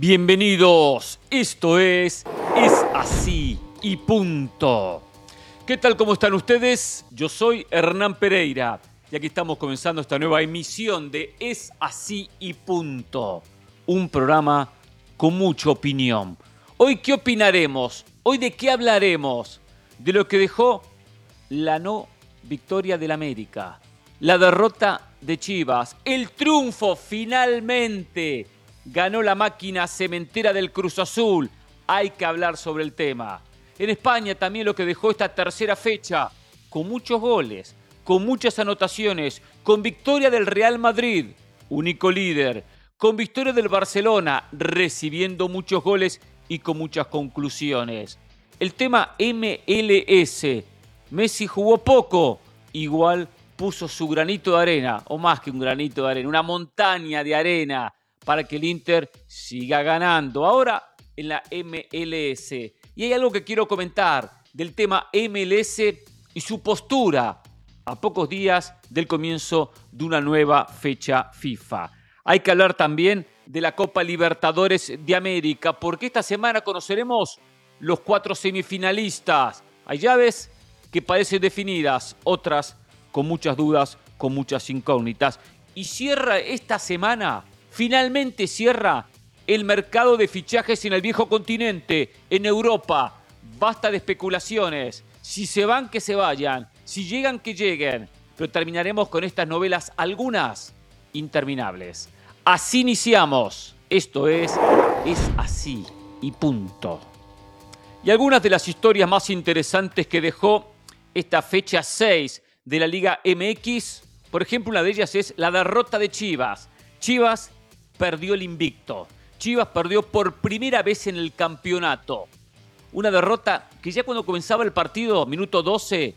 Bienvenidos, esto es Es así y punto. ¿Qué tal? ¿Cómo están ustedes? Yo soy Hernán Pereira y aquí estamos comenzando esta nueva emisión de Es así y punto. Un programa con mucha opinión. Hoy, ¿qué opinaremos? Hoy, ¿de qué hablaremos? De lo que dejó la no victoria del América, la derrota de Chivas, el triunfo finalmente ganó la máquina cementera del Cruz Azul. Hay que hablar sobre el tema. En España también lo que dejó esta tercera fecha, con muchos goles, con muchas anotaciones, con victoria del Real Madrid, único líder, con victoria del Barcelona, recibiendo muchos goles y con muchas conclusiones. El tema MLS. Messi jugó poco, igual puso su granito de arena, o más que un granito de arena, una montaña de arena para que el Inter siga ganando. Ahora en la MLS. Y hay algo que quiero comentar del tema MLS y su postura a pocos días del comienzo de una nueva fecha FIFA. Hay que hablar también de la Copa Libertadores de América, porque esta semana conoceremos los cuatro semifinalistas. Hay llaves que parecen definidas, otras con muchas dudas, con muchas incógnitas. Y cierra esta semana Finalmente cierra el mercado de fichajes en el viejo continente, en Europa. Basta de especulaciones. Si se van, que se vayan. Si llegan, que lleguen. Pero terminaremos con estas novelas, algunas interminables. Así iniciamos. Esto es, es así y punto. Y algunas de las historias más interesantes que dejó esta fecha 6 de la Liga MX, por ejemplo, una de ellas es la derrota de Chivas. Chivas perdió el invicto. Chivas perdió por primera vez en el campeonato. Una derrota que ya cuando comenzaba el partido, minuto 12,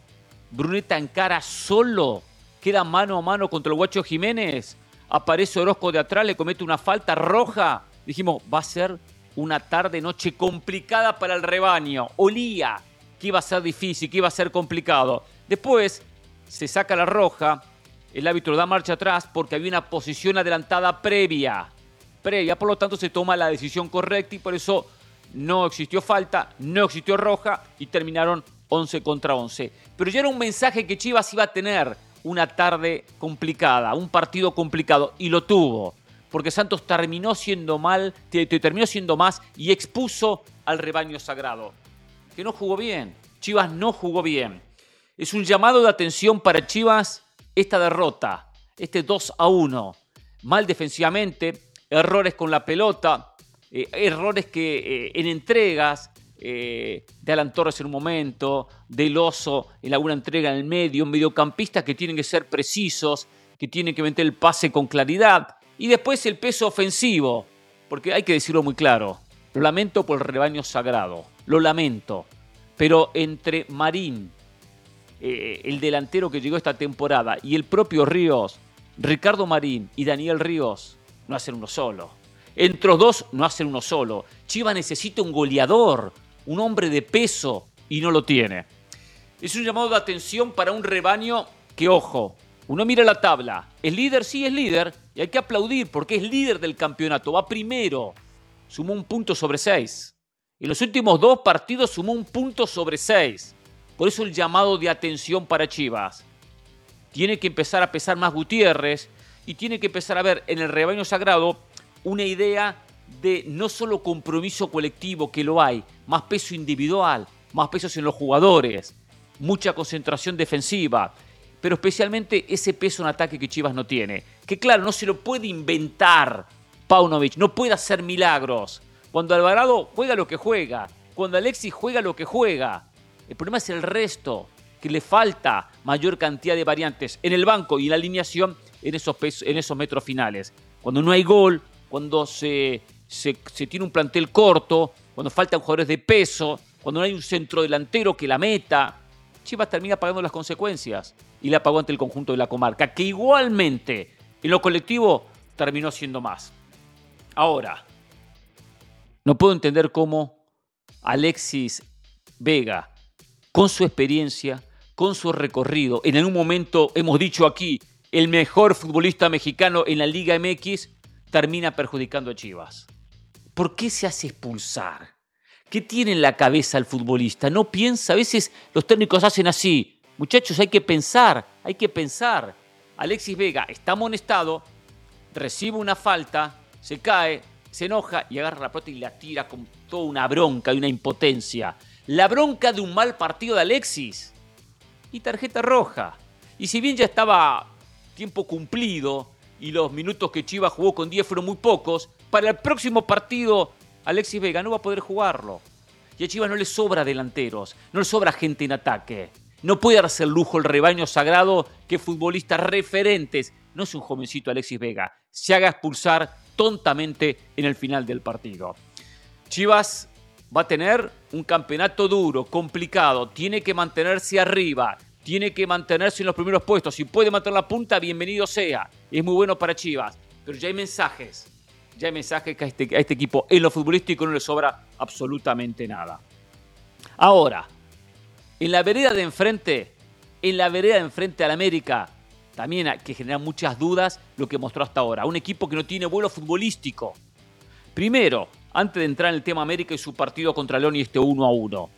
Bruneta encara solo, queda mano a mano contra el Guacho Jiménez. Aparece Orozco de atrás, le comete una falta roja. Dijimos, va a ser una tarde, noche complicada para el rebaño. Olía que iba a ser difícil, que iba a ser complicado. Después se saca la roja, el árbitro da marcha atrás porque había una posición adelantada previa. Previa, por lo tanto se toma la decisión correcta y por eso no existió falta, no existió roja y terminaron 11 contra 11. Pero ya era un mensaje que Chivas iba a tener una tarde complicada, un partido complicado y lo tuvo. Porque Santos terminó siendo mal, terminó siendo más y expuso al rebaño sagrado. Que no jugó bien. Chivas no jugó bien. Es un llamado de atención para Chivas esta derrota, este 2 a 1, mal defensivamente, errores con la pelota, eh, errores que eh, en entregas eh, de Alan Torres en un momento, del Oso en alguna entrega en el medio, mediocampistas que tienen que ser precisos, que tienen que meter el pase con claridad, y después el peso ofensivo, porque hay que decirlo muy claro, lo lamento por el rebaño sagrado, lo lamento, pero entre Marín, eh, el delantero que llegó esta temporada y el propio Ríos, Ricardo Marín y Daniel Ríos, no hacen uno solo. Entre los dos no hacen uno solo. Chivas necesita un goleador, un hombre de peso y no lo tiene. Es un llamado de atención para un rebaño que, ojo, uno mira la tabla. ¿Es líder? Sí, es líder. Y hay que aplaudir porque es líder del campeonato. Va primero. Sumó un punto sobre seis. En los últimos dos partidos sumó un punto sobre seis. Por eso el llamado de atención para Chivas. Tiene que empezar a pesar más Gutiérrez y tiene que empezar a ver en el rebaño sagrado una idea de no solo compromiso colectivo, que lo hay, más peso individual, más pesos en los jugadores, mucha concentración defensiva, pero especialmente ese peso en ataque que Chivas no tiene. Que claro, no se lo puede inventar Paunovic, no puede hacer milagros. Cuando Alvarado juega lo que juega, cuando Alexis juega lo que juega, el problema es el resto, que le falta mayor cantidad de variantes en el banco y la alineación en esos, en esos metros finales. Cuando no hay gol, cuando se, se, tiene un plantel corto, cuando faltan jugadores de peso, cuando no hay un centro delantero que la meta, Chivas termina pagando las consecuencias y la pagó ante el conjunto de la comarca, que igualmente en lo colectivo terminó siendo más. Ahora, no puedo entender cómo Alexis Vega con su experiencia, con su recorrido. En un momento hemos dicho aquí, el mejor futbolista mexicano en la Liga MX termina perjudicando a Chivas. ¿Por qué se hace expulsar? ¿Qué tiene en la cabeza el futbolista? No piensa, a veces los técnicos hacen así. Muchachos, hay que pensar, hay que pensar. Alexis Vega está amonestado, recibe una falta, se cae, se enoja y agarra la pelota y la tira con toda una bronca y una impotencia. La bronca de un mal partido de Alexis. Y tarjeta roja. Y si bien ya estaba tiempo cumplido y los minutos que Chivas jugó con 10 fueron muy pocos, para el próximo partido Alexis Vega no va a poder jugarlo. Y a Chivas no le sobra delanteros, no le sobra gente en ataque. No puede darse el lujo el rebaño sagrado que futbolistas referentes, no es un jovencito Alexis Vega, se haga expulsar tontamente en el final del partido. Chivas va a tener un campeonato duro, complicado, tiene que mantenerse arriba, tiene que mantenerse en los primeros puestos. Si puede mantener la punta, bienvenido sea. Es muy bueno para Chivas. Pero ya hay mensajes. Ya hay mensajes que a este, este equipo en lo futbolístico no le sobra absolutamente nada. Ahora, en la vereda de enfrente, en la vereda de enfrente al América, también hay que generar muchas dudas lo que mostró hasta ahora. Un equipo que no tiene vuelo futbolístico. Primero, antes de entrar en el tema América y su partido contra León y este 1 a 1.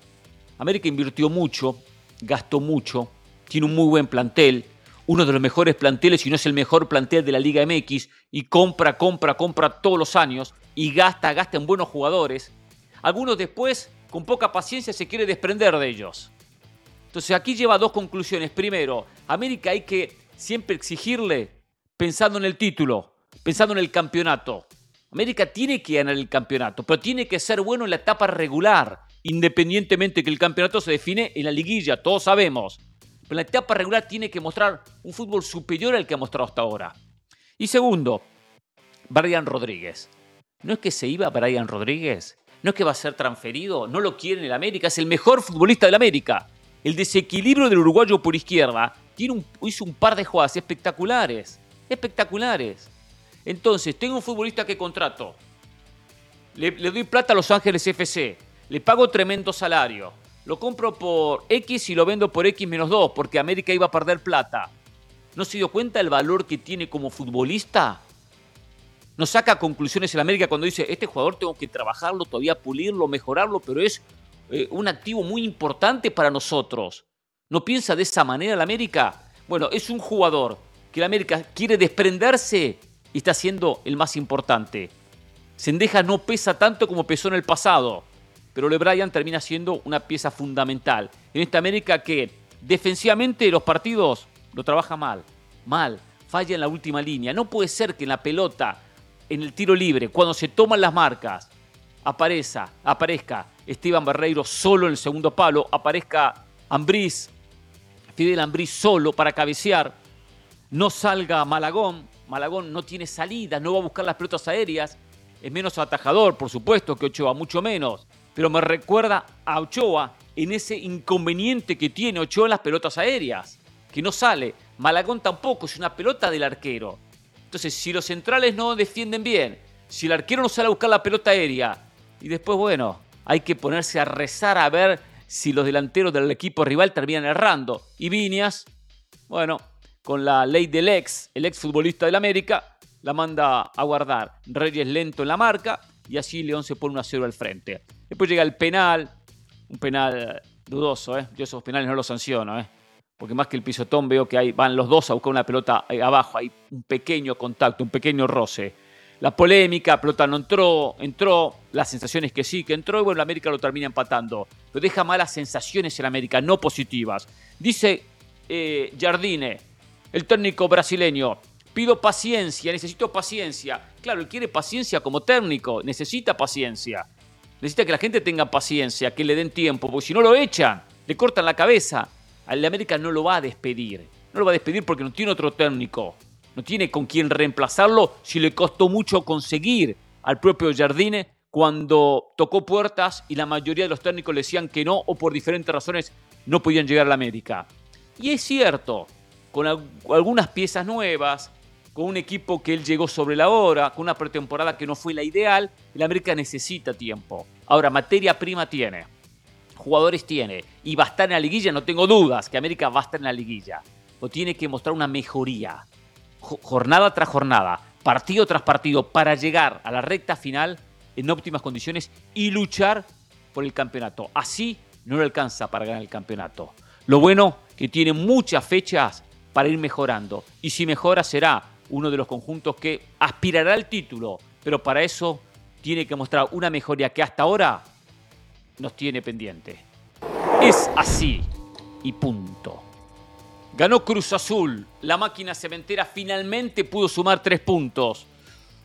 América invirtió mucho, gastó mucho, tiene un muy buen plantel, uno de los mejores planteles, si no es el mejor plantel de la Liga MX, y compra, compra, compra todos los años, y gasta, gasta en buenos jugadores. Algunos después, con poca paciencia, se quiere desprender de ellos. Entonces aquí lleva dos conclusiones. Primero, América hay que siempre exigirle pensando en el título, pensando en el campeonato. América tiene que ganar el campeonato, pero tiene que ser bueno en la etapa regular, independientemente que el campeonato se define en la liguilla, todos sabemos. Pero en la etapa regular tiene que mostrar un fútbol superior al que ha mostrado hasta ahora. Y segundo, Brian Rodríguez. No es que se iba Brian Rodríguez, no es que va a ser transferido, no lo quiere en el América, es el mejor futbolista del América. El desequilibrio del uruguayo por izquierda tiene hizo un par de jugadas espectaculares, espectaculares. Entonces, tengo un futbolista que contrato, le, doy plata a Los Ángeles FC, le pago tremendo salario, lo compro por X y lo vendo por X menos 2 porque América iba a perder plata. ¿No se dio cuenta el valor que tiene como futbolista? No saca conclusiones en América cuando dice, este jugador tengo que trabajarlo, todavía pulirlo, mejorarlo, pero es eh, un activo muy importante para nosotros. ¿No piensa de esa manera el América? Bueno, es un jugador que el América quiere desprenderse y está siendo el más importante. Sendeja no pesa tanto como pesó en el pasado pero LeBryan termina siendo una pieza fundamental en esta América que defensivamente los partidos lo trabaja mal, mal, falla en la última línea. No puede ser que en la pelota, en el tiro libre, cuando se toman las marcas, aparezca, aparezca Esteban Barreiro solo en el segundo palo, aparezca Ambriz, Fidel Ambriz solo para cabecear, no salga Malagón, Malagón no tiene salida, no va a buscar las pelotas aéreas, es menos atajador, por supuesto, que Ochoa, mucho menos pero me recuerda a Ochoa en ese inconveniente que tiene Ochoa en las pelotas aéreas, que no sale. Malagón tampoco, es una pelota del arquero. Entonces, si los centrales no defienden bien, si el arquero no sale a buscar la pelota aérea, y después, bueno, hay que ponerse a rezar a ver si los delanteros del equipo rival terminan errando. Y Viñas, bueno, con la ley del ex, el ex futbolista del América, la manda a guardar. Reyes lento en la marca y así León se pone 1 a 0 al frente. Después llega el penal, un penal dudoso, ¿eh? Yo esos penales no los sanciono, ¿eh? Porque más que el pisotón veo que ahí van los dos a buscar una pelota abajo, hay un pequeño contacto, un pequeño roce. La polémica, pelota no entró, entró, la sensación es que sí, que entró y bueno, la América lo termina empatando. Pero deja malas sensaciones en América, no positivas. Dice eh, Jardine, el técnico brasileño, pido paciencia, necesito paciencia. Claro, él quiere paciencia como técnico, necesita paciencia. Necesita que la gente tenga paciencia, que le den tiempo, porque si no lo echan, le cortan la cabeza. Al América no lo va a despedir. No lo va a despedir porque no tiene otro técnico. No tiene con quién reemplazarlo si le costó mucho conseguir al propio Jardine cuando tocó puertas y la mayoría de los técnicos le decían que no o por diferentes razones no podían llegar a la América. Y es cierto, con algunas piezas nuevas, con un equipo que él llegó sobre la hora, con una pretemporada que no fue la ideal, el América necesita tiempo. Ahora, materia prima tiene, jugadores tiene, y va a estar en la liguilla, no tengo dudas que América va a estar en la liguilla. O tiene que mostrar una mejoría, jornada tras jornada, partido tras partido, para llegar a la recta final en óptimas condiciones y luchar por el campeonato. Así no le alcanza para ganar el campeonato. Lo bueno que tiene muchas fechas para ir mejorando. Y si mejora será uno de los conjuntos que aspirará al título. Pero para eso tiene que mostrar una mejoría que hasta ahora nos tiene pendiente. Es así y punto. Ganó Cruz Azul. La máquina cementera finalmente pudo sumar tres puntos.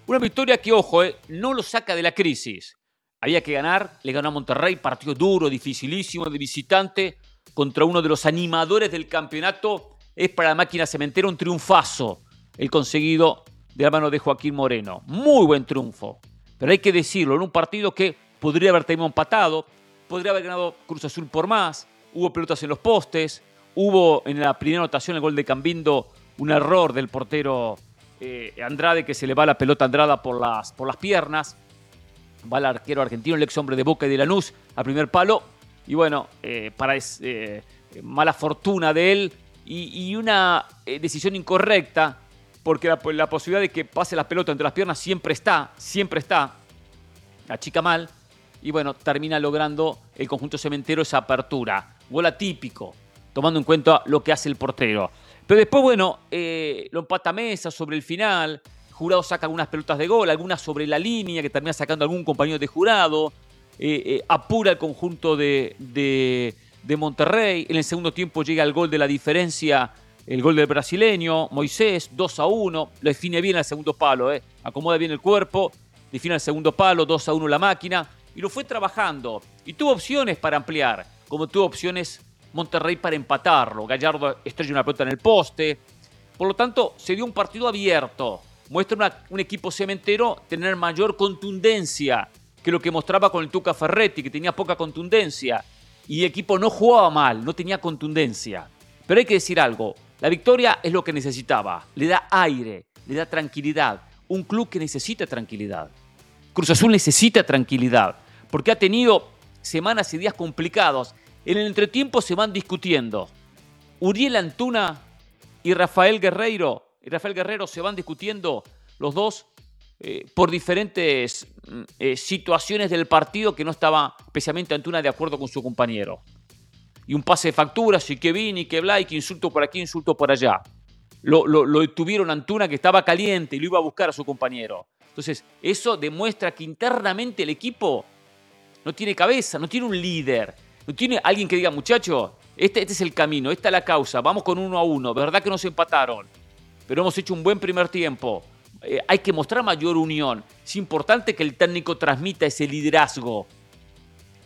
Una victoria que, ojo, eh, no lo saca de la crisis. Había que ganar, le ganó a Monterrey, partido duro, dificilísimo de visitante contra uno de los animadores del campeonato. Es para la máquina cementera un triunfazo el conseguido de la mano de Joaquín Moreno. Muy buen triunfo. Pero hay que decirlo, en un partido que podría haber terminado empatado, podría haber ganado Cruz Azul por más, hubo pelotas en los postes, hubo en la primera anotación el gol de Cambindo un error del portero eh, Andrade que se le va la pelota Andrada por las, por las piernas, va el arquero argentino, el ex hombre de Boca y de Lanús, a primer palo, y bueno, eh, para eh, mala fortuna de él y, una decisión incorrecta, porque la, posibilidad de que pase la pelota entre las piernas siempre está, siempre está, la chica mal, y bueno, termina logrando el conjunto cementero esa apertura. Gol atípico, tomando en cuenta lo que hace el portero. Pero después, bueno, eh, lo empata Mesa sobre el final. Jurado saca algunas pelotas de gol, algunas sobre la línea, que termina sacando algún compañero de jurado. Eh, eh, apura el conjunto de, Monterrey. En el segundo tiempo llega el gol de la diferencia, el gol del brasileño, Moisés, 2 a 1. Lo define bien al segundo palo, acomoda bien el cuerpo, define al segundo palo, 2 a 1 la máquina y lo fue trabajando. Y tuvo opciones para ampliar, como tuvo opciones Monterrey para empatarlo. Gallardo estrella una pelota en el poste. Por lo tanto, se dio un partido abierto. Muestra un equipo cementero tener mayor contundencia que lo que mostraba con el Tuca Ferretti, que tenía poca contundencia. Y el equipo no jugaba mal, no tenía contundencia. Pero hay que decir algo, la victoria es lo que necesitaba. Le da aire, le da tranquilidad. Un club que necesita tranquilidad. Cruz Azul necesita tranquilidad, porque ha tenido semanas y días complicados. En el entretiempo se van discutiendo. Uriel Antuna y Rafael Guerreiro, y Rafael Guerrero se van discutiendo los dos eh, por diferentes mm, eh, situaciones del partido que no estaba especialmente Antuna de acuerdo con su compañero. Y un pase de facturas, y que y que Blay, que insulto por aquí, insulto por allá. Lo, lo, lo detuvieron Antuna que estaba caliente y lo iba a buscar a su compañero. Entonces, eso demuestra que internamente el equipo no tiene cabeza, no tiene un líder, no tiene alguien que diga, muchacho, este, este es el camino, esta es la causa, vamos con uno a uno, verdad que nos empataron, pero hemos hecho un buen primer tiempo. Eh, hay que mostrar mayor unión. Es importante que el técnico transmita ese liderazgo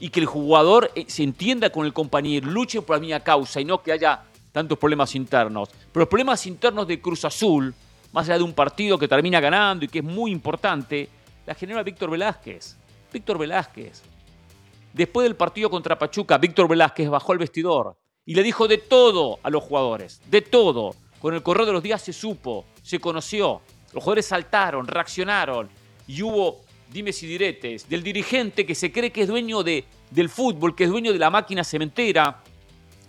y que el jugador eh, se entienda con el compañero, luche por la misma causa y no que haya tantos problemas internos. Pero los problemas internos de Cruz Azul más allá de un partido que termina ganando y que es muy importante, la genera Víctor Velázquez. Víctor Velázquez. Después del partido contra Pachuca, Víctor Velázquez bajó al vestidor y le dijo de todo a los jugadores, de todo. Con el correr de los días se supo, se conoció, los jugadores saltaron, reaccionaron y hubo dimes y diretes del dirigente que se cree que es dueño de, del fútbol, que es dueño de la máquina cementera,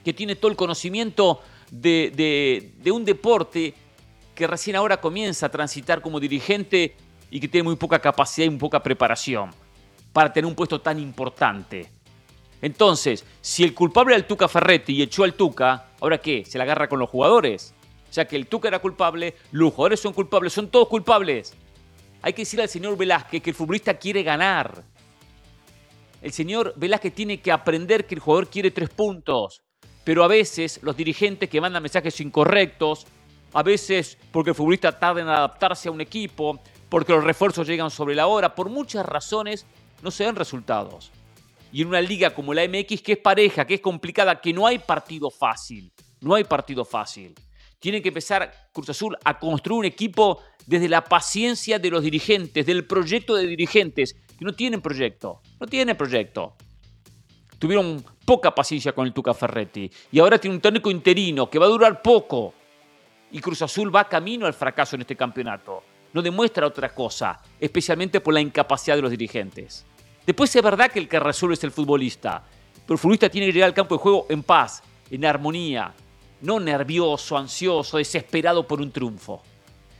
que tiene todo el conocimiento de, de, de un deporte que recién ahora comienza a transitar como dirigente y que tiene muy poca capacidad y muy poca preparación para tener un puesto tan importante. Entonces, si el culpable era el Tuca Ferretti y echó al Tuca, ¿ahora qué? ¿Se la agarra con los jugadores? Sea que el Tuca era culpable, los jugadores son culpables, son todos culpables. Hay que decirle al señor Velázquez que el futbolista quiere ganar. El señor Velázquez tiene que aprender que el jugador quiere tres puntos. Pero a veces los dirigentes que mandan mensajes incorrectos, a veces porque el futbolista tarda en adaptarse a un equipo, porque los refuerzos llegan sobre la hora, por muchas razones no se dan resultados. Y en una liga como la MX, que es pareja, que es complicada, que no hay partido fácil, no hay partido fácil. Tiene que empezar Cruz Azul a construir un equipo desde la paciencia de los dirigentes, del proyecto de dirigentes, que no tienen proyecto, no tienen proyecto. Tuvieron poca paciencia con el Tuca Ferretti y ahora tiene un técnico interino que va a durar poco y Cruz Azul va camino al fracaso en este campeonato. No demuestra otra cosa, especialmente por la incapacidad de los dirigentes. Después es verdad que el que resuelve es el futbolista, pero el futbolista tiene que llegar al campo de juego en paz, en armonía, no nervioso, ansioso, desesperado por un triunfo.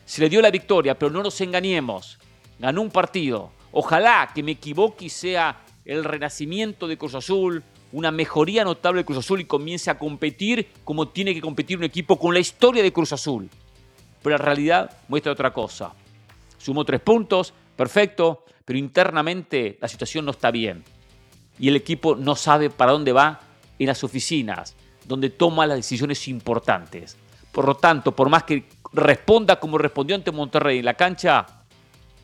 Se le dio la victoria, pero no nos engañemos. Ganó un partido. Ojalá que me equivoque y sea el renacimiento de Cruz Azul, una mejoría notable de Cruz Azul y comience a competir como tiene que competir un equipo con la historia de Cruz Azul. Pero la realidad muestra otra cosa. Sumó tres puntos, perfecto, pero internamente la situación no está bien. Y el equipo no sabe para dónde va en las oficinas, donde toma las decisiones importantes. Por lo tanto, por más que responda como respondió ante Monterrey en la cancha,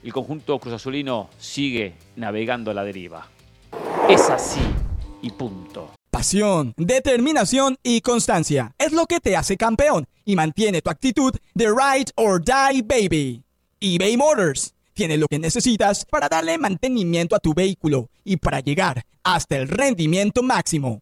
el conjunto Cruz Azulino sigue navegando a la deriva. Es así y punto. Pasión, determinación y constancia es lo que te hace campeón y mantiene tu actitud de ride or die baby. eBay Motors tiene lo que necesitas para darle mantenimiento a tu vehículo y para llegar hasta el rendimiento máximo.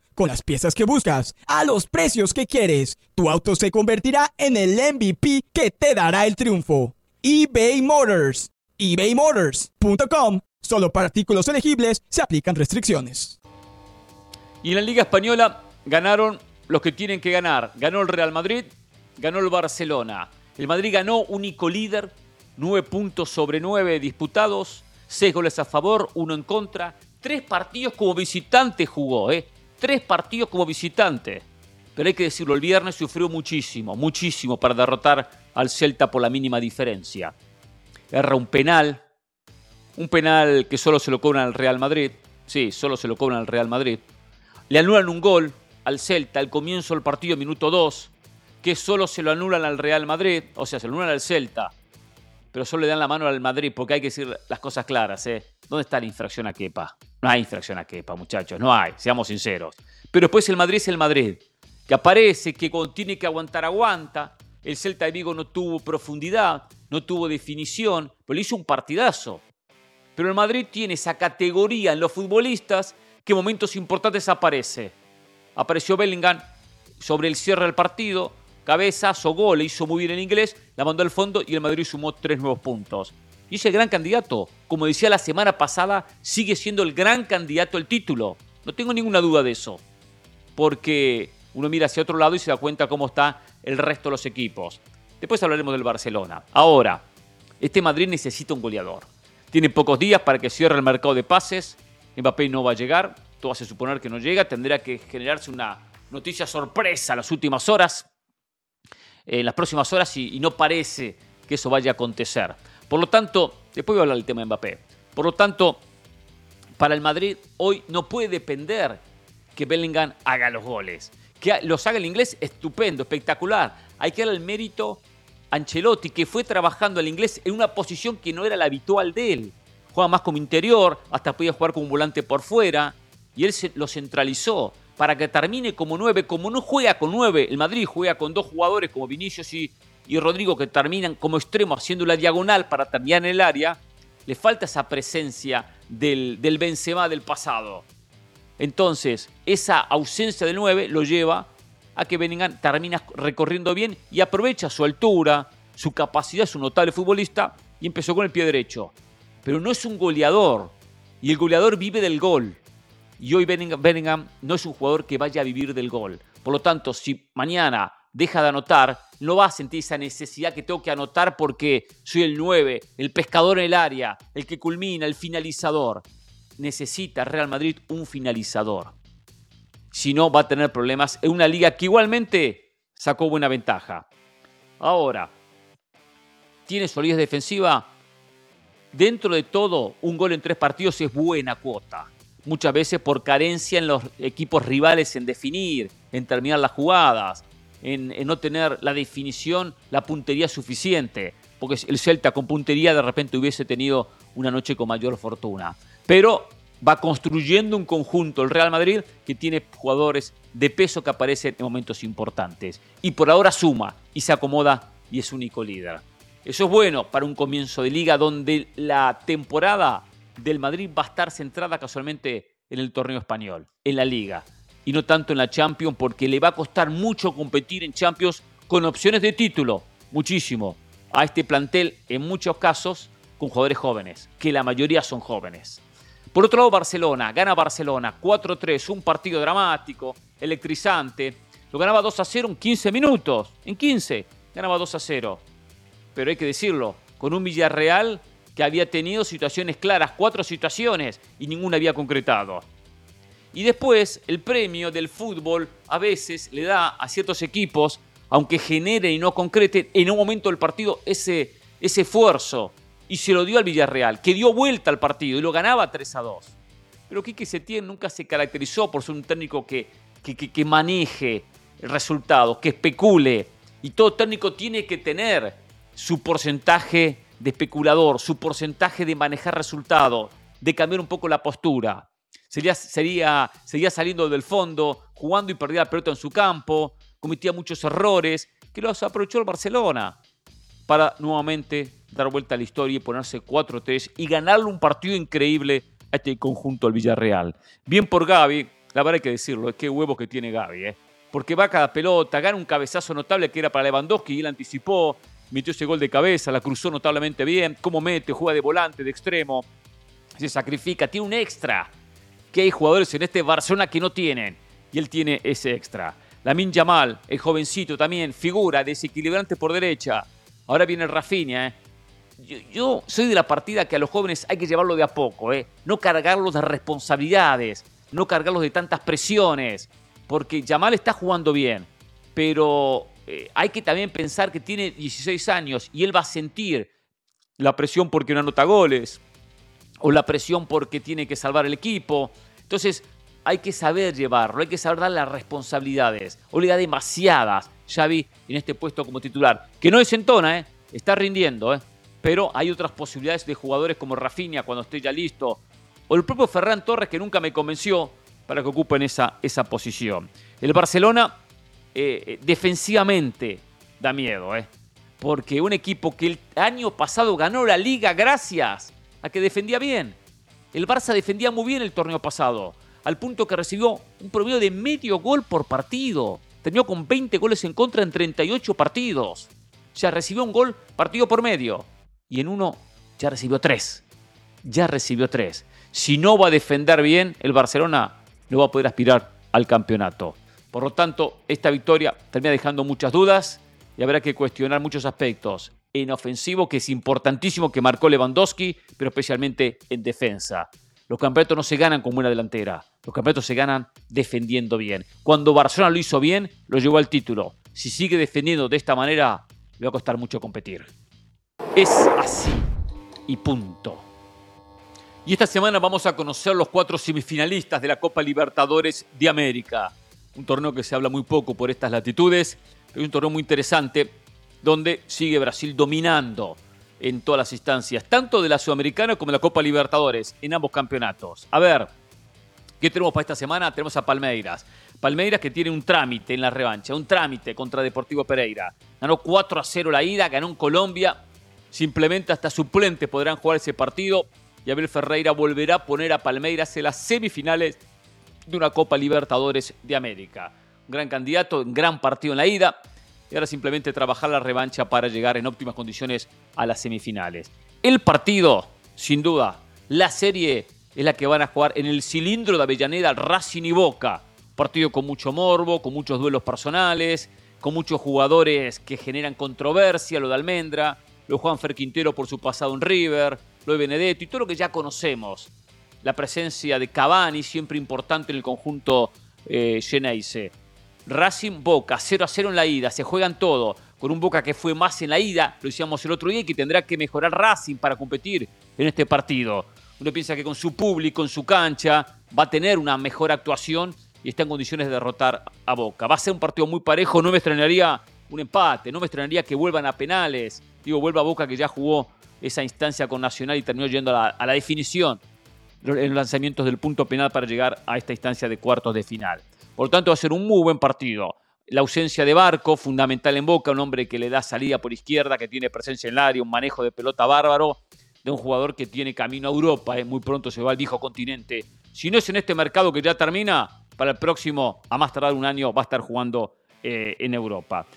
Con las piezas que buscas, a los precios que quieres, tu auto se convertirá en el MVP que te dará el triunfo. eBay Motors. ebaymotors.com. Solo para artículos elegibles se aplican restricciones. Y en la Liga Española ganaron los que tienen que ganar. Ganó el Real Madrid, ganó el Barcelona. El Madrid ganó único líder, 9 puntos sobre 9 disputados, 6 goles a favor, 1 en contra. Tres partidos como visitante jugó, ¿eh? Tres partidos como visitante. Pero hay que decirlo, el viernes sufrió muchísimo, muchísimo para derrotar al Celta por la mínima diferencia. Erra un penal, un penal que solo se lo cobran al Real Madrid. Sí, solo se lo cobran al Real Madrid. Le anulan un gol al Celta al comienzo del partido, minuto 2, que solo se lo anulan al Real Madrid, o sea, se lo anulan al Celta pero solo le dan la mano al Madrid porque hay que decir las cosas claras. ¿eh? ¿Dónde está la infracción a Kepa? No hay infracción a Kepa, muchachos, no hay, seamos sinceros. Pero después el Madrid es el Madrid, que aparece, que tiene que aguantar, aguanta. El Celta de Vigo no tuvo profundidad, no tuvo definición, pero le hizo un partidazo. Pero el Madrid tiene esa categoría en los futbolistas que en momentos importantes aparece. Apareció Bellingham sobre el cierre del partido, cabezazo, gol, le hizo muy bien en inglés, la mandó al fondo y el Madrid sumó tres nuevos puntos. Y ese gran candidato, como decía la semana pasada, sigue siendo el gran candidato al título. No tengo ninguna duda de eso. Porque uno mira hacia otro lado y se da cuenta cómo está el resto de los equipos. Después hablaremos del Barcelona. Ahora, este Madrid necesita un goleador. Tiene pocos días para que cierre el mercado de pases. Mbappé no va a llegar. Todo hace suponer que no llega. Tendrá que generarse una noticia sorpresa en las últimas horas en las próximas horas y, no parece que eso vaya a acontecer. Por lo tanto, después voy a hablar del tema de Mbappé. Por lo tanto, para el Madrid hoy no puede depender que Bellingham haga los goles. Que los haga el inglés, estupendo, espectacular. Hay que darle el mérito a Ancelotti, que fue trabajando el inglés en una posición que no era la habitual de él. Juega más como interior, hasta podía jugar como un volante por fuera, y él se, lo centralizó para que termine como nueve, como no juega con nueve, el Madrid juega con dos jugadores como Vinicius y, Rodrigo que terminan como extremo haciendo la diagonal para terminar en el área, le falta esa presencia del, del Benzema del pasado. Entonces, esa ausencia de nueve lo lleva a que Bellingham termina recorriendo bien y aprovecha su altura, su capacidad, su notable futbolista y empezó con el pie derecho. Pero no es un goleador y el goleador vive del gol. Y hoy Bellingham, no es un jugador que vaya a vivir del gol. Por lo tanto, si mañana deja de anotar, no va a sentir esa necesidad que tengo que anotar porque soy el 9, el pescador en el área, el que culmina, el finalizador. Necesita Real Madrid un finalizador. Si no, va a tener problemas en una liga que igualmente sacó buena ventaja. Ahora, ¿tiene solidez defensiva? Dentro de todo, un gol en tres partidos es buena cuota muchas veces por carencia en los equipos rivales en definir, en terminar las jugadas, en, no tener la definición, la puntería suficiente, porque el Celta con puntería de repente hubiese tenido una noche con mayor fortuna. Pero va construyendo un conjunto el Real Madrid que tiene jugadores de peso que aparecen en momentos importantes. Y por ahora suma y se acomoda y es único líder. Eso es bueno para un comienzo de liga donde la temporada del Madrid va a estar centrada casualmente en el torneo español, en la liga, y no tanto en la Champions, porque le va a costar mucho competir en Champions con opciones de título, muchísimo, a este plantel en muchos casos con jugadores jóvenes, que la mayoría son jóvenes. Por otro lado, Barcelona, gana Barcelona 4-3, un partido dramático, electrizante. Lo ganaba 2 0 en 15 minutos, en 15, ganaba 2 0. Pero hay que decirlo, con un Villarreal que había tenido situaciones claras, cuatro situaciones, y ninguna había concretado. Y después, el premio del fútbol a veces le da a ciertos equipos, aunque genere y no concrete en un momento del partido ese, ese esfuerzo, y se lo dio al Villarreal, que dio vuelta al partido y lo ganaba 3 a 2. Pero Quique Setién nunca se caracterizó por ser un técnico que, que, que, maneje el resultado, que especule. Y todo técnico tiene que tener su porcentaje de especulador, su porcentaje de manejar resultados, de cambiar un poco la postura. Sería, sería, sería saliendo del fondo, jugando y perdía la pelota en su campo, cometía muchos errores, que los aprovechó el Barcelona para nuevamente dar vuelta a la historia y ponerse 4-3 y ganarle un partido increíble a este conjunto al Villarreal. Bien por Gaby, la verdad hay que decirlo, es que huevos que tiene Gaby, ¿eh? porque va cada pelota, gana un cabezazo notable que era para Lewandowski y él anticipó, metió ese gol de cabeza, la cruzó notablemente bien, cómo mete, juega de volante, de extremo, se sacrifica, tiene un extra, que hay jugadores en este Barcelona que no tienen, y él tiene ese extra. Lamin Yamal, el jovencito también, figura, desequilibrante por derecha. Ahora viene Rafinha, ¿eh? yo, soy de la partida que a los jóvenes hay que llevarlo de a poco, ¿eh? no cargarlos de responsabilidades, no cargarlos de tantas presiones, porque Yamal está jugando bien, pero eh, hay que también pensar que tiene 16 años y él va a sentir la presión porque no anota goles, o la presión porque tiene que salvar el equipo. Entonces, hay que saber llevarlo, hay que saber dar las responsabilidades. O le da demasiadas, Xavi, en este puesto como titular. Que no desentona, ¿eh? está rindiendo, ¿eh? pero hay otras posibilidades de jugadores como Rafinha cuando esté ya listo, o el propio Ferran Torres que nunca me convenció para que ocupen esa, esa posición. El Barcelona eh, eh, defensivamente da miedo, ¿eh? porque un equipo que el año pasado ganó la liga gracias a que defendía bien. El Barça defendía muy bien el torneo pasado, al punto que recibió un promedio de medio gol por partido. Terminó con 20 goles en contra en 38 partidos. Sea, recibió un gol partido por medio y en uno ya recibió tres. Ya recibió tres. Si no va a defender bien, el Barcelona no va a poder aspirar al campeonato. Por lo tanto, esta victoria termina dejando muchas dudas y habrá que cuestionar muchos aspectos. En ofensivo, que es importantísimo, que marcó Lewandowski, pero especialmente en defensa. Los campeonatos no se ganan con buena delantera. Los campeonatos se ganan defendiendo bien. Cuando Barcelona lo hizo bien, lo llevó al título. Si sigue defendiendo de esta manera, le va a costar mucho competir. Es así y punto. Y esta semana vamos a conocer los cuatro semifinalistas de la Copa Libertadores de América. Un torneo que se habla muy poco por estas latitudes, pero es un torneo muy interesante donde sigue Brasil dominando en todas las instancias, tanto de la Sudamericana como de la Copa Libertadores, en ambos campeonatos. A ver, ¿qué tenemos para esta semana? Tenemos a Palmeiras. Palmeiras que tiene un trámite en la revancha, un trámite contra Deportivo Pereira. Ganó 4 a 0 la ida, ganó en Colombia Simplemente hasta suplentes podrán jugar ese partido y Abel Ferreira volverá a poner a Palmeiras en las semifinales de una Copa Libertadores de América. Un gran candidato, un gran partido en la ida y ahora simplemente trabajar la revancha para llegar en óptimas condiciones a las semifinales. El partido, sin duda, la serie es la que van a jugar en el cilindro de Avellaneda, Racing y Boca. Partido con mucho morbo, con muchos duelos personales, con muchos jugadores que generan controversia, lo de Almendra, lo de Juan Fer Quintero por su pasado en River, lo de Benedetto y todo lo que ya conocemos. La presencia de Cavani, siempre importante en el conjunto eh. Racing Boca, 0 a 0 en la ida, se juegan todo. Con un Boca que fue más en la ida, lo decíamos el otro día, y que tendrá que mejorar Racing para competir en este partido. Uno piensa que con su público, en su cancha, va a tener una mejor actuación y está en condiciones de derrotar a Boca. Va a ser un partido muy parejo, no me extrañaría un empate, no me extrañaría que vuelvan a penales. Digo, vuelva a Boca que ya jugó esa instancia con Nacional y terminó yendo a la, definición en lanzamientos del punto penal para llegar a esta instancia de cuartos de final. Por lo tanto, va a ser un muy buen partido. La ausencia de Barco, fundamental en Boca, un hombre que le da salida por izquierda, que tiene presencia en el área, un manejo de pelota bárbaro. de un jugador que tiene camino a Europa, eh, muy pronto se va al viejo continente. Si no es en este mercado que ya termina, para el próximo, a más tardar un año, va a estar jugando eh, en Europa.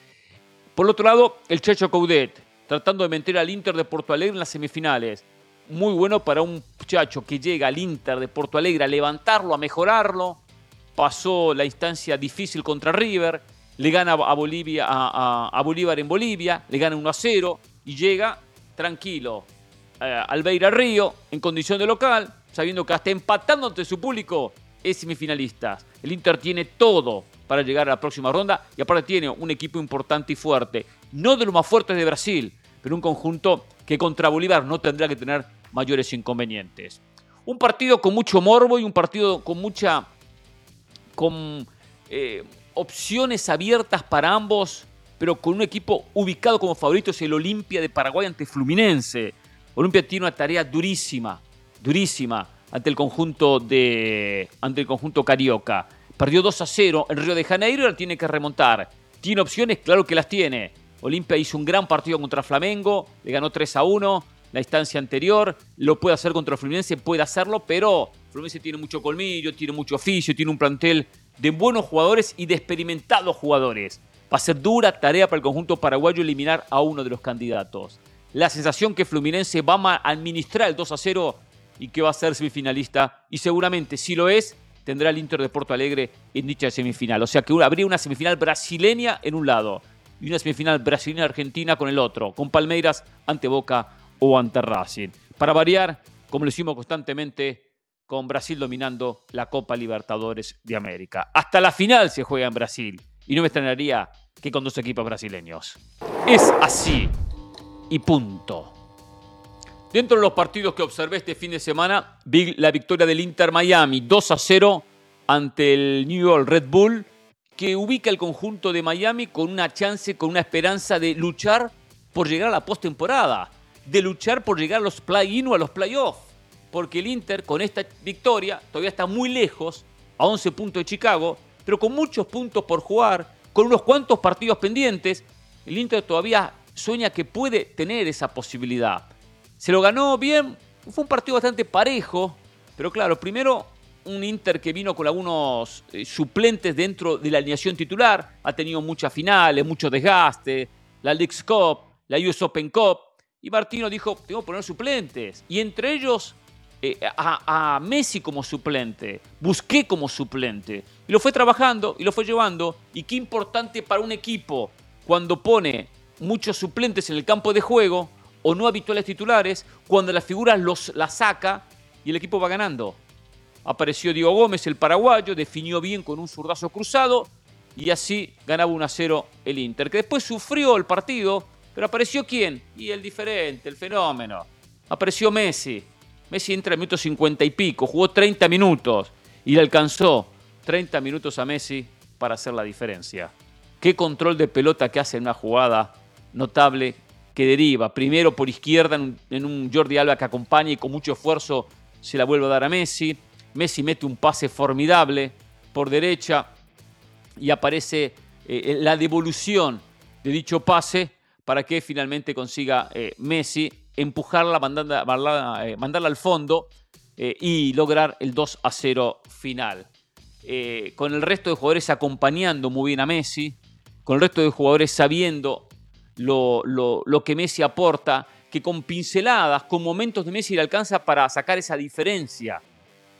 Por otro lado, el Checho Coudet, tratando de meter al Inter de Porto Alegre en las semifinales. Muy bueno para un muchacho que llega al Inter de Porto Alegre a levantarlo, a mejorarlo. Pasó la instancia difícil contra River, le gana a, Bolivia, a, Bolívar en Bolivia, le gana 1 a 0 y llega tranquilo eh, al Beira Río en condición de local, sabiendo que hasta empatando ante su público es semifinalista. El Inter tiene todo para llegar a la próxima ronda y aparte tiene un equipo importante y fuerte. No de los más fuertes de Brasil, pero un conjunto que contra Bolívar no tendrá que tener mayores inconvenientes. Un partido con mucho morbo y un partido con mucha. con eh, opciones abiertas para ambos, pero con un equipo ubicado como favorito es el Olimpia de Paraguay ante Fluminense. Olimpia tiene una tarea durísima, durísima ante el conjunto de ante el conjunto carioca. Perdió 2 a 0 en Río de Janeiro y ahora tiene que remontar. ¿Tiene opciones? Claro que las tiene. Olimpia hizo un gran partido contra Flamengo, le ganó 3 a 1 la instancia anterior, lo puede hacer contra Fluminense, puede hacerlo, pero Fluminense tiene mucho colmillo, tiene mucho oficio, tiene un plantel de buenos jugadores y de experimentados jugadores. Va a ser dura tarea para el conjunto paraguayo eliminar a uno de los candidatos. La sensación que Fluminense va a administrar el 2 a 0 y que va a ser semifinalista, y seguramente si lo es, tendrá el Inter de Porto Alegre en dicha semifinal. O sea que habría una semifinal brasileña en un lado y una semifinal brasileña-argentina con el otro, con Palmeiras ante Boca o ante Racing. Para variar, como lo hicimos constantemente, con Brasil dominando la Copa Libertadores de América. Hasta la final se juega en Brasil y no me extrañaría que con dos equipos brasileños. Es así y punto. Dentro de los partidos que observé este fin de semana, vi la victoria del Inter Miami 2 a 0 ante el New York Red Bull, que ubica el conjunto de Miami con una chance, con una esperanza de luchar por llegar a la postemporada, de luchar por llegar a los play-in o a los play-off, porque el Inter con esta victoria todavía está muy lejos, a 11 puntos de Chicago, pero con muchos puntos por jugar, con unos cuantos partidos pendientes, el Inter todavía sueña que puede tener esa posibilidad. Se lo ganó bien, fue un partido bastante parejo, pero claro, primero un Inter que vino con algunos eh, suplentes dentro de la alineación titular, ha tenido muchas finales, mucho desgaste, la Leagues Cup, la US Open Cup, y Martino dijo, tengo que poner suplentes, y entre ellos eh, a, a, Messi como suplente, Busqué como suplente, y lo fue trabajando y lo fue llevando, y qué importante para un equipo cuando pone muchos suplentes en el campo de juego, o no habituales titulares, cuando las figuras los, la saca y el equipo va ganando. Apareció Diego Gómez, el paraguayo, definió bien con un zurdazo cruzado y así ganaba 1 a 0 el Inter, que después sufrió el partido, pero apareció quién? Y el diferente, el fenómeno. Apareció Messi. Messi entra en minuto 50 y pico, jugó 30 minutos y le alcanzó 30 minutos a Messi para hacer la diferencia. Qué control de pelota que hace en una jugada notable que deriva primero por izquierda en un, Jordi Alba que acompaña y con mucho esfuerzo se la vuelve a dar a Messi. Messi mete un pase formidable por derecha y aparece eh, la devolución de dicho pase para que finalmente consiga eh, Messi empujarla, mandarla, eh, mandarla al fondo y lograr el 2 a 0 final. con el resto de jugadores acompañando muy bien a Messi, con el resto de jugadores sabiendo lo, que Messi aporta, que con pinceladas, con momentos de Messi le alcanza para sacar esa diferencia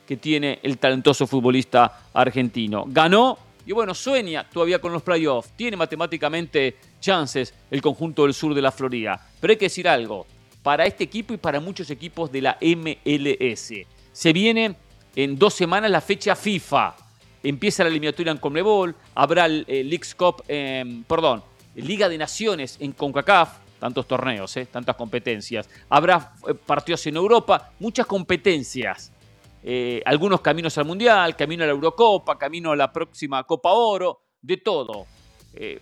que tiene el talentoso futbolista argentino. Ganó y bueno, sueña todavía con los playoffs. Tiene matemáticamente chances el conjunto del sur de la Florida. Pero hay que decir algo, para este equipo y para muchos equipos de la MLS. Se viene en dos semanas la fecha FIFA. Empieza la eliminatoria en Conmebol, habrá el, Leagues Cup, perdón, Liga de Naciones en CONCACAF, tantos torneos, ¿eh? tantas competencias. Habrá eh, partidos en Europa, muchas competencias. Eh, algunos caminos al Mundial, camino a la Eurocopa, camino a la próxima Copa Oro, de todo.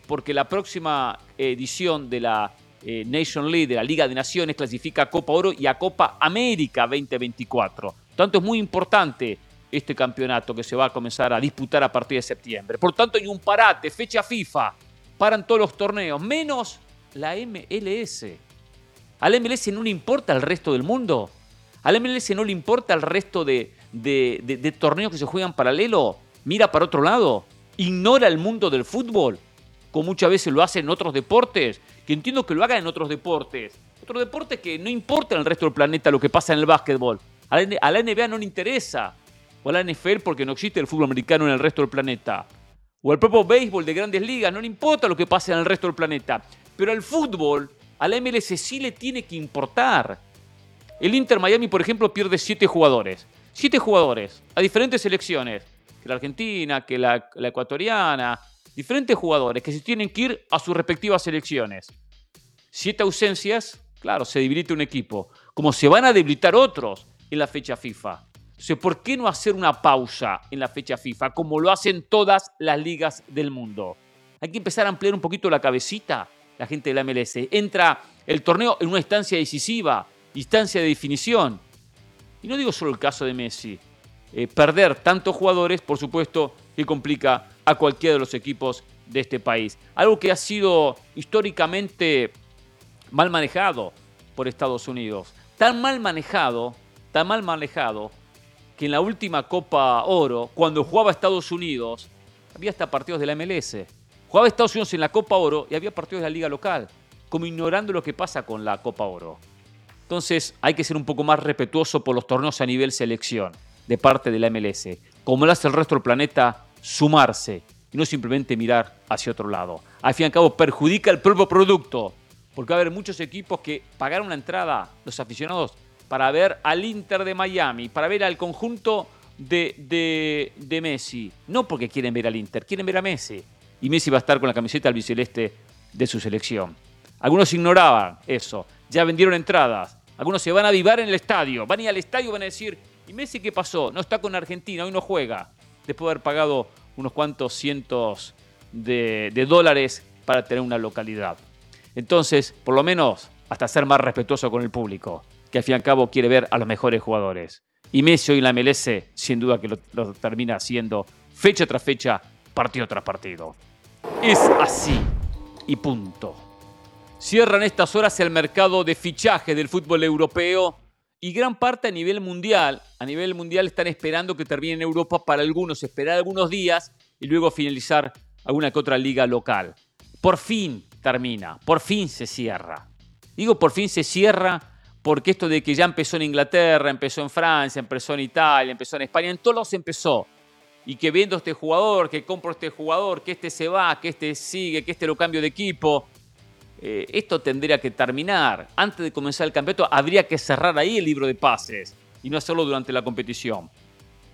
porque la próxima edición de la Nation League, de la Liga de Naciones, clasifica a Copa Oro y a Copa América 2024. Tanto es muy importante este campeonato que se va a comenzar a disputar a partir de septiembre. Por tanto, hay un parate, fecha FIFA paran todos los torneos, menos la MLS. Al MLS no le importa el resto del mundo. Al MLS no le importa el resto de, de, torneos que se juegan paralelo. Mira para otro lado. Ignora el mundo del fútbol, como muchas veces lo hace en otros deportes. Que entiendo que lo haga en otros deportes. Otro deporte que no importa en el resto del planeta lo que pasa en el básquetbol. A la NBA no le interesa. O a la NFL porque no existe el fútbol americano en el resto del planeta. O al propio béisbol de grandes ligas, no le importa lo que pasa en el resto del planeta. Pero al fútbol, a la MLS sí le tiene que importar. El Inter Miami, por ejemplo, pierde siete jugadores. Siete jugadores a diferentes selecciones. Que la Argentina, que la, ecuatoriana. Diferentes jugadores que se tienen que ir a sus respectivas selecciones. Siete ausencias, claro, se debilita un equipo. Como se van a debilitar otros en la fecha FIFA. ¿por qué no hacer una pausa en la fecha FIFA como lo hacen todas las ligas del mundo? Hay que empezar a ampliar un poquito la cabecita, la gente de la MLS. Entra el torneo en una instancia decisiva, instancia de definición. Y no digo solo el caso de Messi. Eh, perder tantos jugadores, por supuesto, que complica a cualquiera de los equipos de este país. Algo que ha sido históricamente mal manejado por Estados Unidos. Tan mal manejado, tan mal manejado, que en la última Copa Oro, cuando jugaba Estados Unidos, había hasta partidos de la MLS. Jugaba Estados Unidos en la Copa Oro y había partidos de la liga local, como ignorando lo que pasa con la Copa Oro. Entonces hay que ser un poco más respetuoso por los torneos a nivel selección de parte de la MLS. Como lo hace el resto del planeta, sumarse y no simplemente mirar hacia otro lado. Al fin y al cabo perjudica el propio producto, porque va a haber muchos equipos que pagaron una entrada, los aficionados, para ver al Inter de Miami, para ver al conjunto de, Messi. No porque quieren ver al Inter, quieren ver a Messi. Y Messi va a estar con la camiseta albiceleste de su selección. Algunos ignoraban eso, ya vendieron entradas. Algunos se van a avivar en el estadio, van a ir al estadio y van a decir, ¿y Messi qué pasó? No está con Argentina, hoy no juega. Después de haber pagado unos cuantos cientos de, dólares para tener una localidad. Entonces, por lo menos, hasta ser más respetuoso con el público que al fin y al cabo quiere ver a los mejores jugadores. Y Messi hoy en la MLS, sin duda que lo, termina haciendo fecha tras fecha, partido tras partido. Es así y punto. Cierran estas horas el mercado de fichaje del fútbol europeo y gran parte a nivel mundial. A nivel mundial están esperando que termine en Europa para algunos, esperar algunos días y luego finalizar alguna que otra liga local. Por fin termina, por fin se cierra. Digo por fin se cierra porque esto de que ya empezó en Inglaterra, empezó en Francia, empezó en Italia, empezó en España, en todos los empezó. Y que viendo este jugador, que compro este jugador, que este se va, que este sigue, que este lo cambio de equipo, eh, esto tendría que terminar. Antes de comenzar el campeonato habría que cerrar ahí el libro de pases y no hacerlo durante la competición.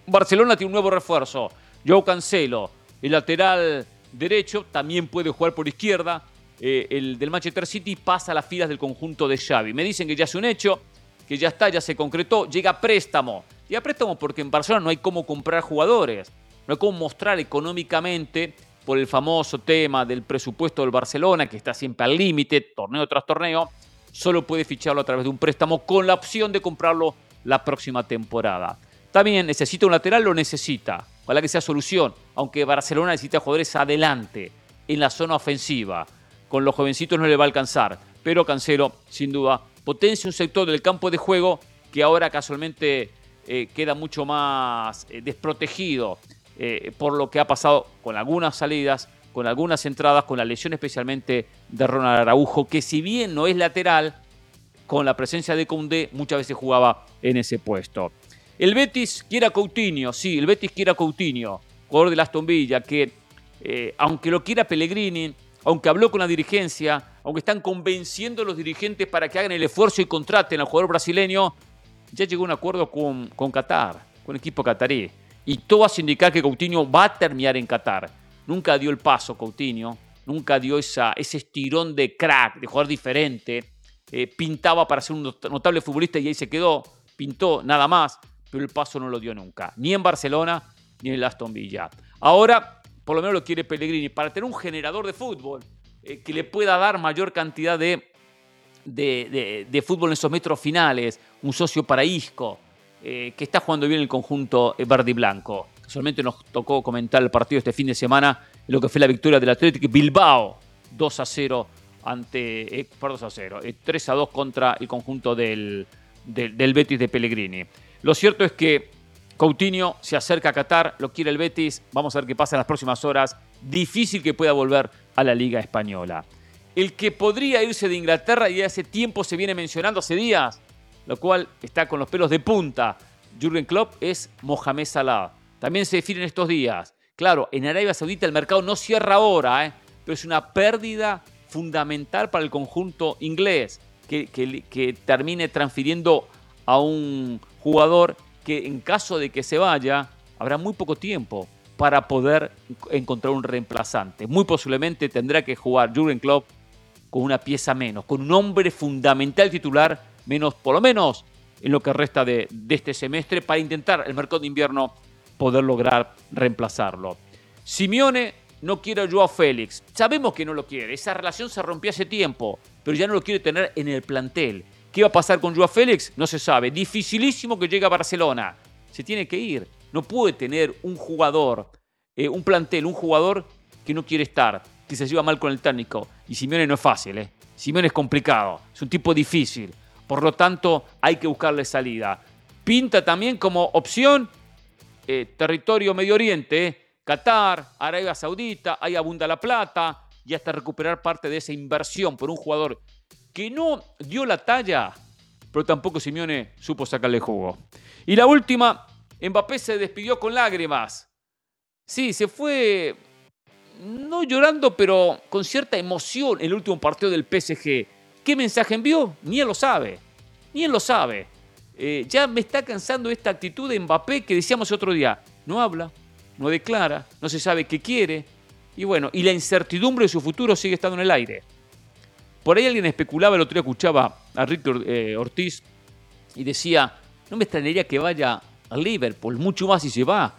Barcelona tiene un nuevo refuerzo, Joe Cancelo, el lateral derecho, también puede jugar por izquierda. Eh, el del Manchester City pasa a las filas del conjunto de Xavi. Me dicen que ya es un hecho, que ya está, ya se concretó, llega préstamo. Llega préstamo porque en Barcelona no hay cómo comprar jugadores, no hay cómo mostrar económicamente por el famoso tema del presupuesto del Barcelona, que está siempre al límite, torneo tras torneo, solo puede ficharlo a través de un préstamo con la opción de comprarlo la próxima temporada. También necesita un lateral, lo necesita. Ojalá que sea solución, aunque Barcelona necesita jugadores adelante, en la zona ofensiva con los jovencitos no le va a alcanzar. Pero Cancelo, sin duda, potencia un sector del campo de juego que ahora casualmente eh, queda mucho más eh, desprotegido eh, por lo que ha pasado con algunas salidas, con algunas entradas, con la lesión especialmente de Ronald Araujo, que si bien no es lateral, con la presencia de Koundé muchas veces jugaba en ese puesto. El Betis quiere a Coutinho, sí, el Betis quiere a Coutinho, jugador de Aston Villa, que aunque lo quiera Pellegrini, aunque habló con la dirigencia, aunque están convenciendo a los dirigentes para que hagan el esfuerzo y contraten al jugador brasileño, ya llegó a un acuerdo con, con Qatar, con el equipo catarí. Y todo hace indicar que Coutinho va a terminar en Qatar. Nunca dio el paso Coutinho, nunca dio esa, ese estirón de crack, de jugador diferente. Eh, pintaba para ser un notable futbolista y ahí se quedó. Pintó nada más, pero el paso no lo dio nunca. Ni en Barcelona, ni en el Aston Villa. Ahora por lo menos lo quiere Pellegrini, para tener un generador de fútbol eh, que le pueda dar mayor cantidad de, de, fútbol en esos metros finales, un socio para Isco, eh, que está jugando bien el conjunto eh, verde y blanco. Solamente nos tocó comentar el partido este fin de semana, lo que fue la victoria del Atlético Bilbao, 2 a 0 ante, eh, por 2 a 0, 3 eh, a 2 contra el conjunto del, del, Betis de Pellegrini. Lo cierto es que Coutinho se acerca a Qatar, lo quiere el Betis, vamos a ver qué pasa en las próximas horas. Difícil que pueda volver a la Liga Española. El que podría irse de Inglaterra y hace tiempo se viene mencionando hace días, lo cual está con los pelos de punta. Jürgen Klopp es Mohamed Salah. También se define en estos días. Claro, en Arabia Saudita el mercado no cierra ahora, ¿eh? pero es una pérdida fundamental para el conjunto inglés que, termine transfiriendo a un jugador que en caso de que se vaya, habrá muy poco tiempo para poder encontrar un reemplazante. Muy posiblemente tendrá que jugar Jurgen Klopp con una pieza menos, con un hombre fundamental titular menos, por lo menos en lo que resta de, este semestre, para intentar el mercado de invierno poder lograr reemplazarlo. Simeone no quiere a Joao Félix. Sabemos que no lo quiere. Esa relación se rompió hace tiempo, pero ya no lo quiere tener en el plantel. ¿Qué va a pasar con Joao Félix? No se sabe. Dificilísimo que llegue a Barcelona. Se tiene que ir. No puede tener un jugador, eh, un plantel, un jugador que no quiere estar, que se lleva mal con el técnico. Y Simeone no es fácil, ¿eh? Simeone es complicado, es un tipo difícil. Por lo tanto, hay que buscarle salida. Pinta también como opción eh, territorio Medio Oriente, ¿eh? Qatar, Arabia Saudita, ahí abunda la plata y hasta recuperar parte de esa inversión por un jugador que no dio la talla, pero tampoco Simeone supo sacarle jugo. Y la última, Mbappé se despidió con lágrimas. Sí, se fue no llorando, pero con cierta emoción el último partido del PSG. ¿Qué mensaje envió? Ni él lo sabe. Ni él lo sabe. Eh, ya me está cansando esta actitud de Mbappé que decíamos otro día. No habla, no declara, no se sabe qué quiere, y bueno, y la incertidumbre de su futuro sigue estando en el aire. Por ahí alguien especulaba, el otro día escuchaba a Rick eh, Ortiz y decía, no me extrañaría que vaya al Liverpool, mucho más si se va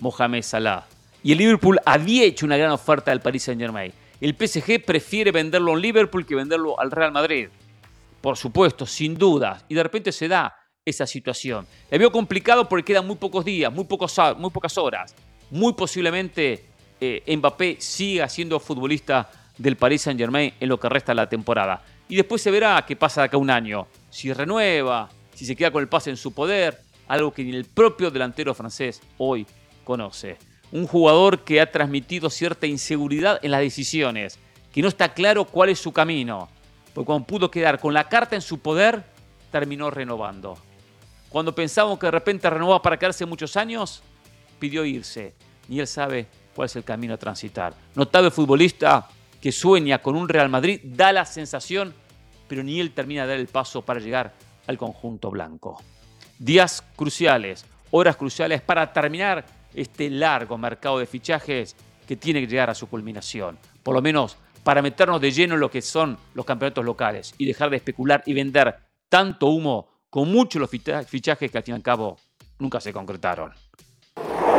Mohamed Salah. Y el Liverpool había hecho una gran oferta al Paris Saint Germain. El PSG prefiere venderlo al Liverpool que venderlo al Real Madrid. Por supuesto, sin duda. Y de repente se da esa situación. Le veo complicado porque quedan muy pocos días, muy, pocos, muy pocas horas muy posiblemente eh, Mbappé siga siendo futbolista del Paris Saint Germain en lo que resta de la temporada. Y después se verá qué pasa de acá un año. Si renueva, si se queda con el pase en su poder, algo que ni el propio delantero francés hoy conoce. Un jugador que ha transmitido cierta inseguridad en las decisiones, que no está claro cuál es su camino. Porque cuando pudo quedar con la carta en su poder, terminó renovando. Cuando pensábamos que de repente renovaba para quedarse muchos años, pidió irse, ni él sabe cuál es el camino a transitar. Notable futbolista que sueña con un Real Madrid, da la sensación, pero ni él termina de dar el paso para llegar al conjunto blanco. Días cruciales, horas cruciales para terminar este largo mercado de fichajes que tiene que llegar a su culminación. Por lo menos para meternos de lleno en lo que son los campeonatos locales y dejar de especular y vender tanto humo con muchos los fichajes que al fin y al cabo nunca se concretaron.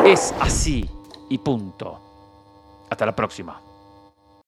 Es así y punto. Hasta la próxima.